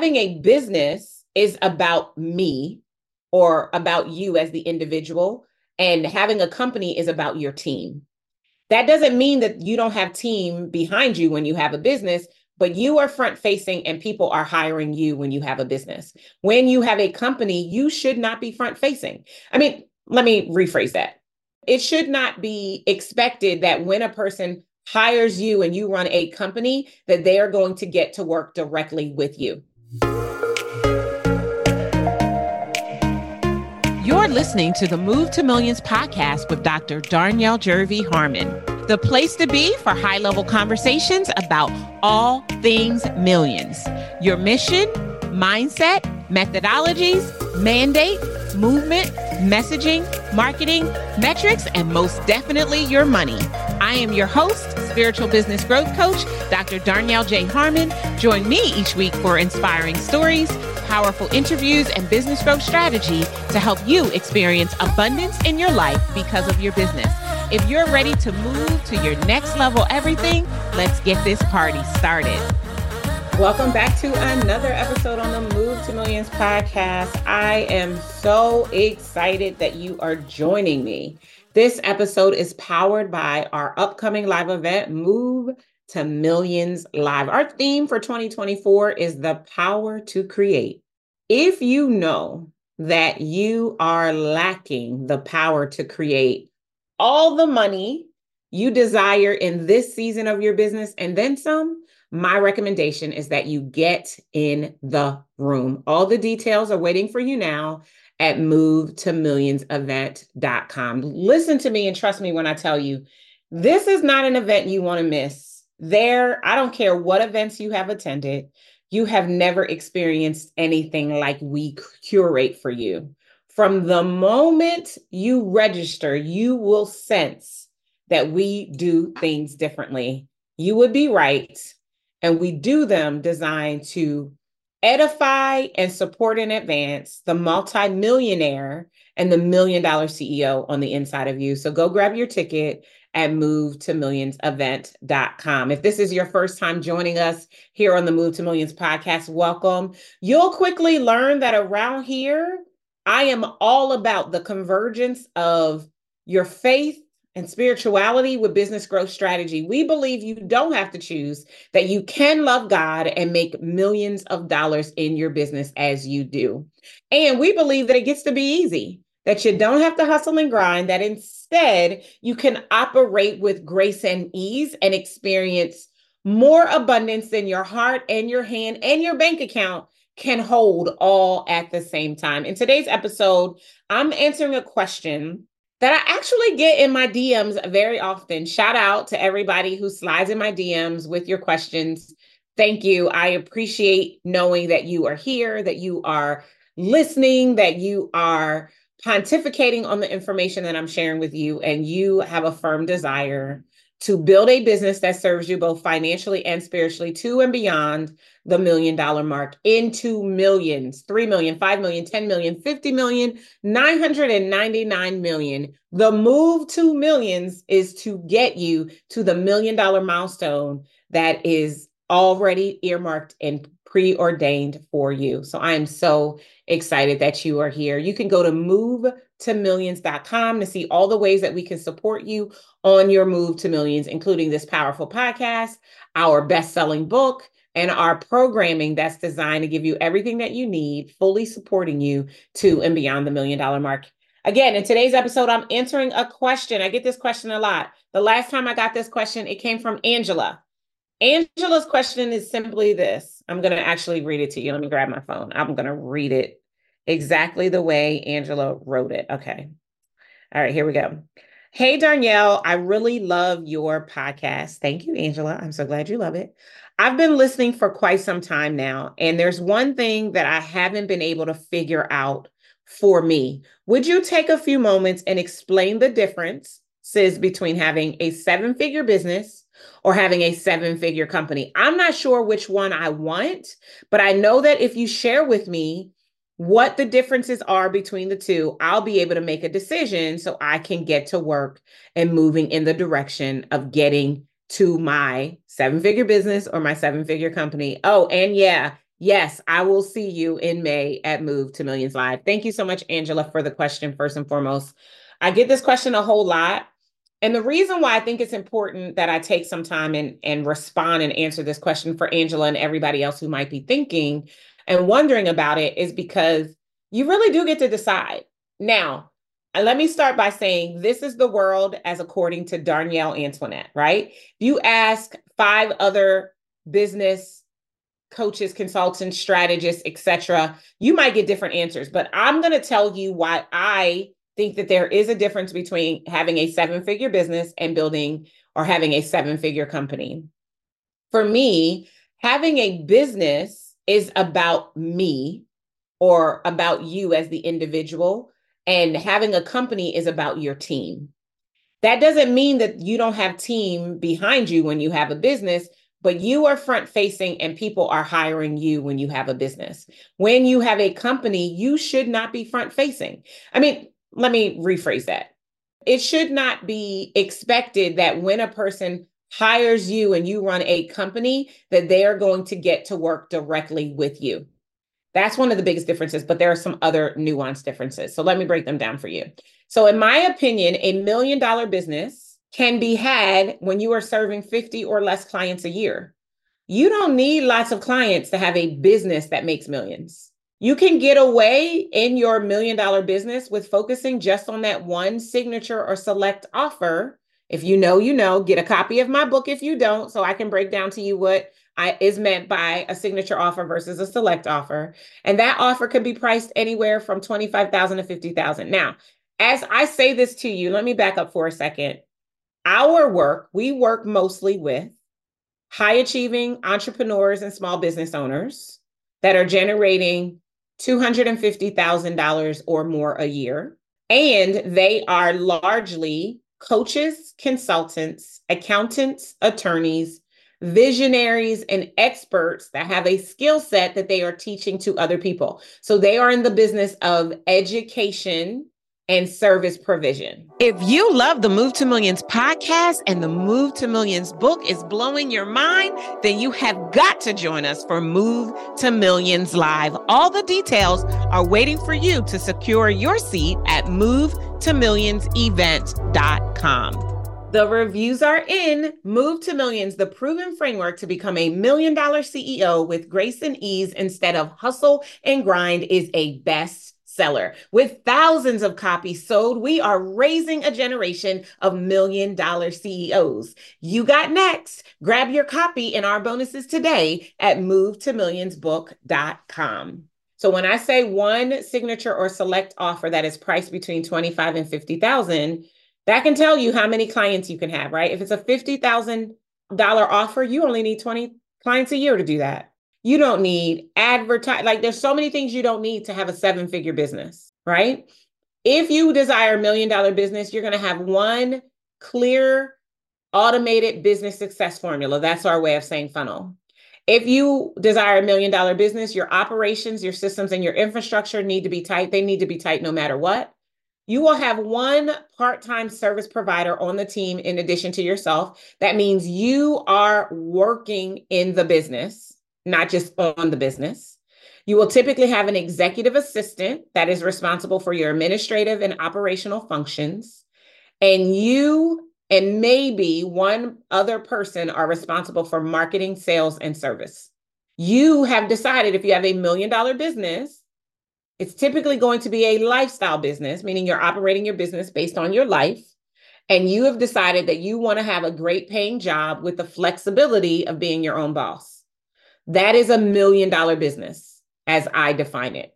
having a business is about me or about you as the individual, and having a company is about your team. That doesn't mean that you don't have team behind you when you have a business, but you are front facing and people are hiring you when you have a business. When you have a company, you should not be front facing. I mean, let me rephrase that. It should not be expected that when a person hires you and you run a company, that they are going to get to work directly with you. Listening to the Move to Millions podcast with Dr. Darnyelle Jervey Harmon, the place to be for high level conversations about all things millions. Your mission, mindset, methodologies, mandate, movement, messaging, marketing, metrics, and most definitely your money. I am your host, spiritual business growth coach, Dr. Darnyelle J. Harmon. Join me each week for inspiring stories, powerful interviews, and business growth strategy to help you experience abundance in your life because of your business. If you're ready to move to your next level everything, let's get this party started. Welcome back to another episode on the Move to Millions podcast. I am so excited that you are joining me. This episode is powered by our upcoming live event, Move to Millions Live. Our theme for 2024 is the power to create. If you know that you are lacking the power to create all the money you desire in this season of your business and then some, my recommendation is that you get in the room. All the details are waiting for you now at movetomillionsevent.com. Listen to me and trust me when I tell you this is not an event you want to miss. There, I don't care what events you have attended, you have never experienced anything like we curate for you. From the moment you register, you will sense that we do things differently. You would be right and we do them designed to edify and support in advance the multimillionaire and the million dollar CEO on the inside of you. So go grab your ticket at event.com. If this is your first time joining us here on the Move to Millions podcast, welcome. You'll quickly learn that around here, I am all about the convergence of your faith and spirituality with business growth strategy. We believe you don't have to choose, that you can love God and make millions of dollars in your business as you do. And we believe that it gets to be easy, that you don't have to hustle and grind, that instead you can operate with grace and ease and experience more abundance than your heart and your hand and your bank account can hold all at the same time. In today's episode, I'm answering a question that I actually get in my DMs very often. Shout out to everybody who slides in my DMs with your questions. Thank you. I appreciate knowing that you are here, that you are listening, that you are pontificating on the information that I'm sharing with you, and you have a firm desire to build a business that serves you both financially and spiritually to and beyond the million dollar mark into millions 3 million 5 million 10 million 50 million 999 million. The move to millions is to get you to the million dollar milestone that is already earmarked and preordained for you. So i am so excited that you are here. You can go to move to millions.com to see all the ways that we can support you on your move to millions, including this powerful podcast, our best selling book, and our programming that's designed to give you everything that you need, fully supporting you to and beyond the million dollar mark. Again, in today's episode, I'm answering a question. I get this question a lot. The last time I got this question, it came from Angela. Angela's question is simply this. I'm going to actually read it to you. Let me grab my phone. I'm going to read it exactly the way Angela wrote it. Okay. All right, here we go. Hey, Darnyelle, I really love your podcast. Thank you, Angela. I'm so glad you love it. I've been listening for quite some time now, and there's one thing that I haven't been able to figure out for me. Would you take a few moments and explain the differences between having a seven figure business or having a seven figure company? I'm not sure which one I want, but I know that if you share with me what the differences are between the two, I'll be able to make a decision so I can get to work and moving in the direction of getting to my seven figure business or my seven figure company. Oh, and yeah, Yes, I will see you in May at Move to Millions Live. Thank you so much, Angela, for the question, first and foremost. I get this question a whole lot. And the reason why I think it's important that I take some time and, and respond and answer this question for Angela and everybody else who might be thinking and wondering about it is because you really do get to decide. Now, let me start by saying this is the world as according to Darnyelle Antoinette, right? You ask five other business coaches, consultants, strategists, etc., you might get different answers, but I'm going to tell you why I think that there is a difference between having a seven figure business and building or having a seven figure company. For me, having a business is about me or about you as the individual, and having a company is about your team. That doesn't mean that you don't have team behind you when you have a business, but you are front facing and people are hiring you when you have a business. When you have a company, you should not be front facing. I mean, let me rephrase that. It should not be expected that when a person hires you and you run a company, that they are going to get to work directly with you. That's one of the biggest differences, but there are some other nuanced differences. So let me break them down for you. So, in my opinion, a million dollar business can be had when you are serving 50 or less clients a year. You don't need lots of clients to have a business that makes millions. You can get away in your million dollar business with focusing just on that one signature or select offer. If you know, you know, get a copy of my book if you don't, so I can break down to you what I, is meant by a signature offer versus a select offer. And that offer could be priced anywhere from 25,000 to 50,000. Now, as I say this to you, let me back up for a second. Our work, we work mostly with high achieving entrepreneurs and small business owners that are generating $250,000 or more a year. And they are largely coaches, consultants, accountants, attorneys, visionaries, and experts that have a skill set that they are teaching to other people. So they are in the business of education and service provision. If you love the Move to Millions podcast and the Move to Millions book is blowing your mind, then you have got to join us for Move to Millions Live. All the details are waiting for you to secure your seat at movetomillionsevent.com. The reviews are in. Move to Millions, the proven framework to become a million dollar CEO with grace and ease instead of hustle and grind is a best seller. With thousands of copies sold, we are raising a generation of million dollar CEOs. You got next. Grab your copy in our bonuses today at movetomillionsbook.com. So when I say one signature or select offer that is priced between 25 and 50,000, that can tell you how many clients you can have, right? If it's a $50,000 offer, you only need 20 clients a year to do that. You don't need advertise. Like there's so many things you don't need to have a seven figure business, right? If you desire a million dollar business, you're going to have one clear automated business success formula. That's our way of saying funnel. If you desire a million dollar business, your operations, your systems, and your infrastructure need to be tight. They need to be tight no matter what. You will have one part time service provider on the team in addition to yourself. That means you are working in the business not just on the business. You will typically have an executive assistant that is responsible for your administrative and operational functions. And you and maybe one other person are responsible for marketing, sales, and service. You have decided if you have a million dollar business, it's typically going to be a lifestyle business, meaning you're operating your business based on your life. And you have decided that you want to have a great paying job with the flexibility of being your own boss. That is a million dollar business as I define it.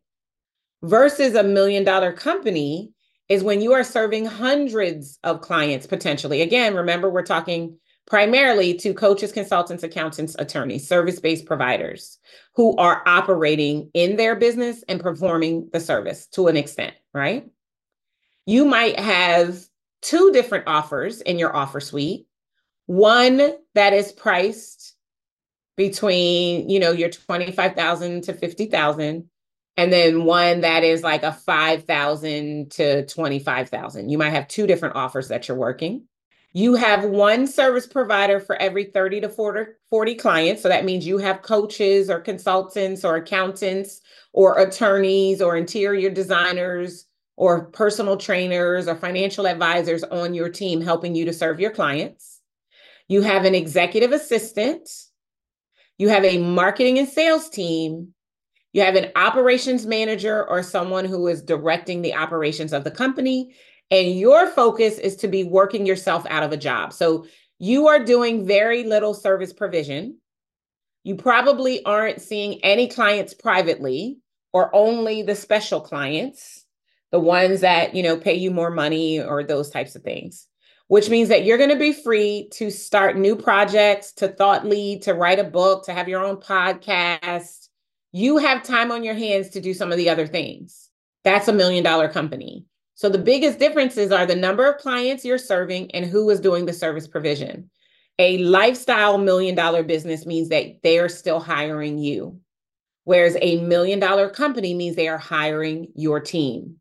Versus a million dollar company is when you are serving hundreds of clients potentially. Again, remember, we're talking primarily to coaches, consultants, accountants, attorneys, service based providers who are operating in their business and performing the service to an extent, right? You might have two different offers in your offer suite one that is priced between, you know, your 25,000 to 50,000 and then one that is like a 5,000 to 25,000. You might have two different offers that you're working. You have one service provider for every 30 to 40, 40 clients. So that means you have coaches or consultants or accountants or attorneys or interior designers or personal trainers or financial advisors on your team helping you to serve your clients. You have an executive assistant. You have a marketing and sales team. You have an operations manager or someone who is directing the operations of the company and your focus is to be working yourself out of a job. So you are doing very little service provision. You probably aren't seeing any clients privately or only the special clients, the ones that, you know, pay you more money or those types of things. Which means that you're going to be free to start new projects, to thought lead, to write a book, to have your own podcast. You have time on your hands to do some of the other things. That's a million dollar company. So the biggest differences are the number of clients you're serving and who is doing the service provision. A lifestyle million dollar business means that they are still hiring you, whereas a million dollar company means they are hiring your team.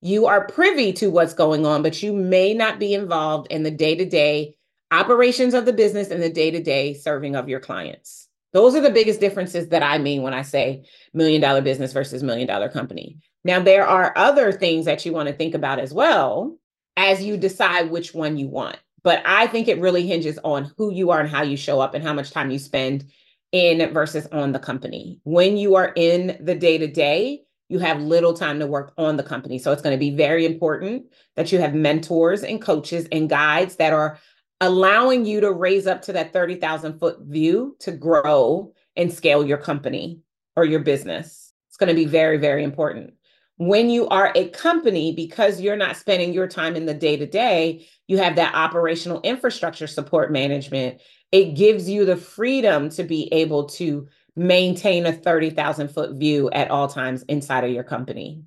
You are privy to what's going on, but you may not be involved in the day to day operations of the business and the day to day serving of your clients. Those are the biggest differences that I mean when I say million dollar business versus million dollar company. Now, there are other things that you want to think about as well as you decide which one you want. But I think it really hinges on who you are and how you show up and how much time you spend in versus on the company. When you are in the day to day, you have little time to work on the company. So it's going to be very important that you have mentors and coaches and guides that are allowing you to raise up to that 30,000 foot view to grow and scale your company or your business. It's going to be very, very important when you are a company, because you're not spending your time in the day to day, you have that operational infrastructure support management. It gives you the freedom to be able to maintain a 30,000 foot view at all times inside of your company.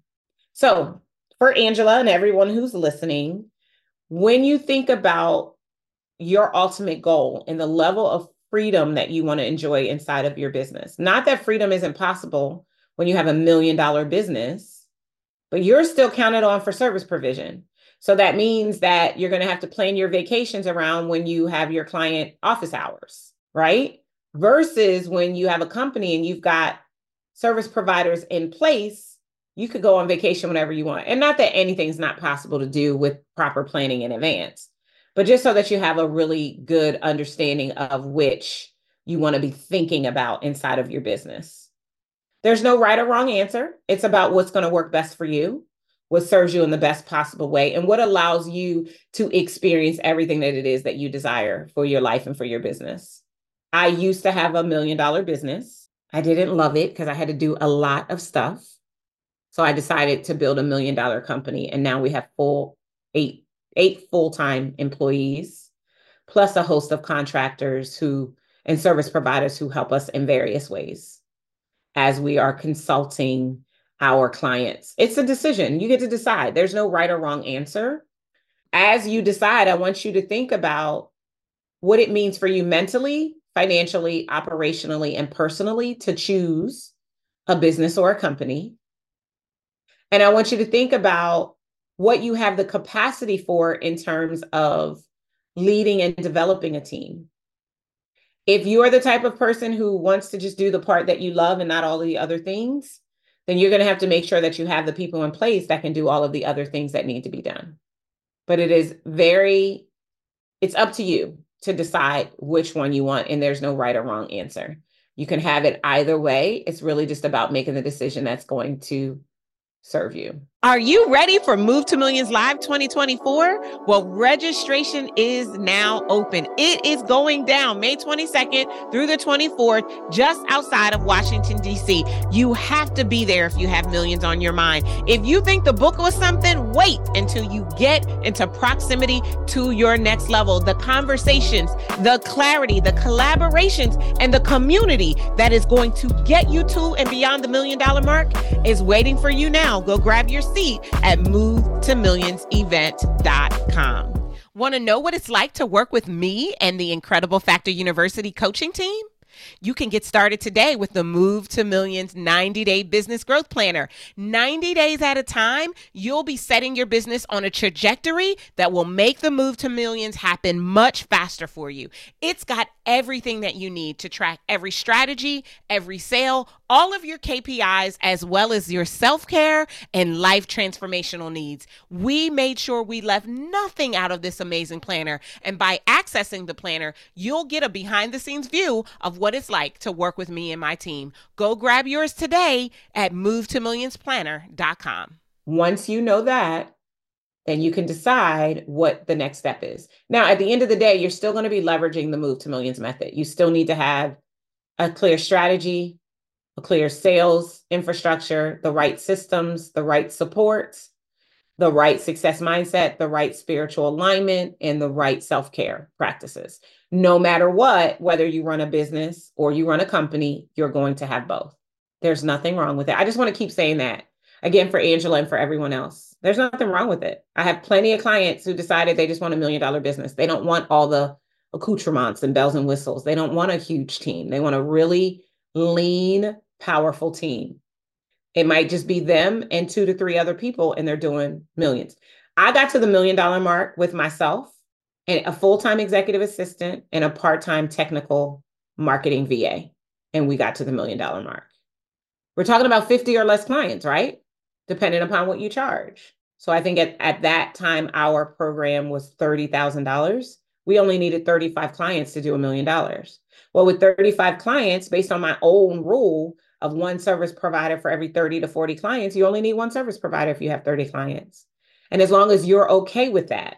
So, for Angela and everyone who's listening, when you think about your ultimate goal and the level of freedom that you want to enjoy inside of your business, not that freedom isn't possible when you have a million dollar business but you're still counted on for service provision. So that means that you're going to have to plan your vacations around when you have your client office hours, right? Versus when you have a company and you've got service providers in place, you could go on vacation whenever you want. And not that anything's not possible to do with proper planning in advance, but just so that you have a really good understanding of which you want to be thinking about inside of your business. There's no right or wrong answer. It's about what's going to work best for you, what serves you in the best possible way, and what allows you to experience everything that it is that you desire for your life and for your business. I used to have a million dollar business. I didn't love it because I had to do a lot of stuff. So I decided to build a million dollar company. And now we have full eight, eight full-time employees, plus a host of contractors who and service providers who help us in various ways as we are consulting our clients. It's a decision. You get to decide. There's no right or wrong answer. As you decide, I want you to think about what it means for you mentally, financially, operationally, and personally to choose a business or a company. And I want you to think about what you have the capacity for in terms of leading and developing a team if you are the type of person who wants to just do the part that you love and not all of the other things, then you're going to have to make sure that you have the people in place that can do all of the other things that need to be done. But it is very, it's up to you to decide which one you want, and there's no right or wrong answer. You can have it either way. It's really just about making the decision that's going to serve you. Are you ready for Move to Millions Live 2024? Well, registration is now open. It is going down May 22nd through the 24th, just outside of Washington, D.C. You have to be there if you have millions on your mind. If you think the book was something, wait until you get into proximity to your next level. The conversations, the clarity, the collaborations, and the community that is going to get you to and beyond the million dollar mark is waiting for you now. Go grab your seat at movetomillionsevent.com. Want to know what it's like to work with me and the Incredible Factor University coaching team? You can get started today with the Move to Millions 90 day business growth planner. 90 days at a time, you'll be setting your business on a trajectory that will make the move to millions happen much faster for you. It's got everything that you need to track every strategy, every sale, all of your KPIs, as well as your self care and life transformational needs. We made sure we left nothing out of this amazing planner. And by accessing the planner, you'll get a behind the scenes view of what it's like to work with me and my team. Go grab yours today at movetomillionsplanner.com. Once you know that, then you can decide what the next step is. Now, at the end of the day, you're still going to be leveraging the Move to Millions method. You still need to have a clear strategy, a clear sales infrastructure, the right systems, the right supports, the right success mindset, the right spiritual alignment, and the right self care practices. No matter what, whether you run a business or you run a company, you're going to have both. There's nothing wrong with it. I just want to keep saying that again for Angela and for everyone else. There's nothing wrong with it. I have plenty of clients who decided they just want a million dollar business. They don't want all the accoutrements and bells and whistles. They don't want a huge team. They want a really lean, powerful team. It might just be them and two to three other people, and they're doing millions. I got to the million dollar mark with myself and a full time executive assistant and a part time technical marketing VA. And we got to the million dollar mark. We're talking about 50 or less clients, right? depending upon what you charge. So I think at, at that time, our program was $30,000. We only needed 35 clients to do a million dollars. Well, with 35 clients, based on my own rule of one service provider for every 30 to 40 clients, you only need one service provider if you have 30 clients. And as long as you're okay with that,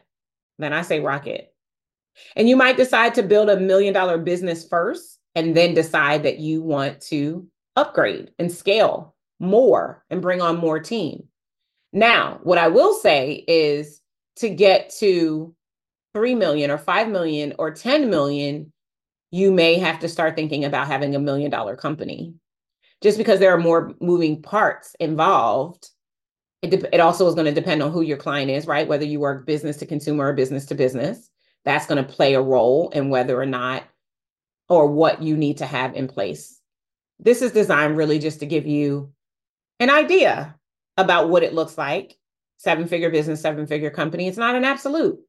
then I say rock it. And you might decide to build a million dollar business first and then decide that you want to upgrade and scale more and bring on more team. Now, what I will say is to get to 3 million or 5 million or 10 million, you may have to start thinking about having a million dollar company. Just because there are more moving parts involved, it, de- it also is going to depend on who your client is, right? Whether you work business to consumer or business to business, that's going to play a role in whether or not or what you need to have in place. This is designed really just to give you an idea about what it looks like seven figure business, seven figure company. It's not an absolute.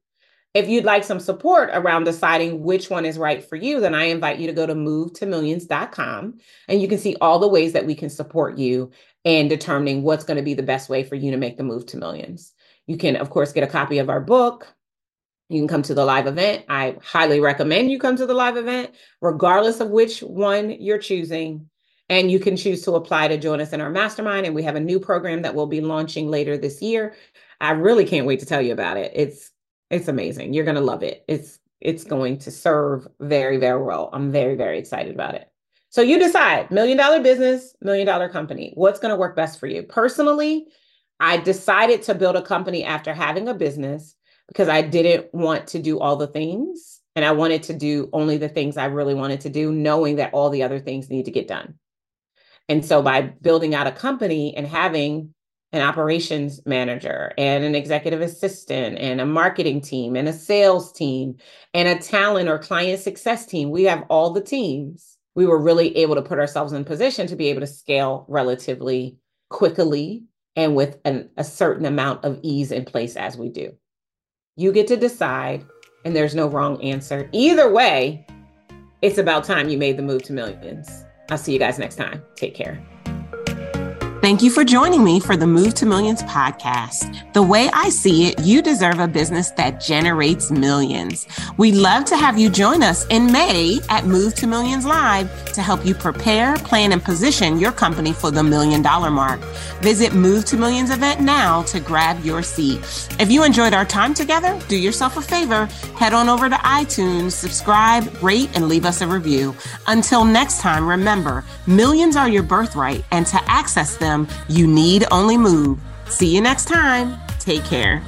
If you'd like some support around deciding which one is right for you, then I invite you to go to movetomillions.com and you can see all the ways that we can support you in determining what's going to be the best way for you to make the move to millions. You can, of course, get a copy of our book. You can come to the live event. I highly recommend you come to the live event, regardless of which one you're choosing. And you can choose to apply to join us in our mastermind. And we have a new program that we'll be launching later this year. I really can't wait to tell you about it. It's it's amazing. You're gonna love it. It's it's going to serve very, very well. I'm very, very excited about it. So you decide million dollar business, million dollar company. What's going to work best for you? Personally, I decided to build a company after having a business because I didn't want to do all the things and I wanted to do only the things I really wanted to do, knowing that all the other things need to get done. And so by building out a company and having an operations manager and an executive assistant and a marketing team and a sales team and a talent or client success team, we have all the teams. We were really able to put ourselves in position to be able to scale relatively quickly and with an, a certain amount of ease in place as we do. You get to decide, and there's no wrong answer. Either way, it's about time you made the move to millions. I'll see you guys next time. Take care. Thank you for joining me for the Move to Millions podcast. The way I see it, you deserve a business that generates millions. We'd love to have you join us in May at Move to Millions Live to help you prepare, plan, and position your company for the million dollar mark. Visit Move to Millions event now to grab your seat. If you enjoyed our time together, do yourself a favor, head on over to iTunes, subscribe, rate, and leave us a review. Until next time, remember, millions are your birthright, and to access them, you need only move. See you next time. Take care.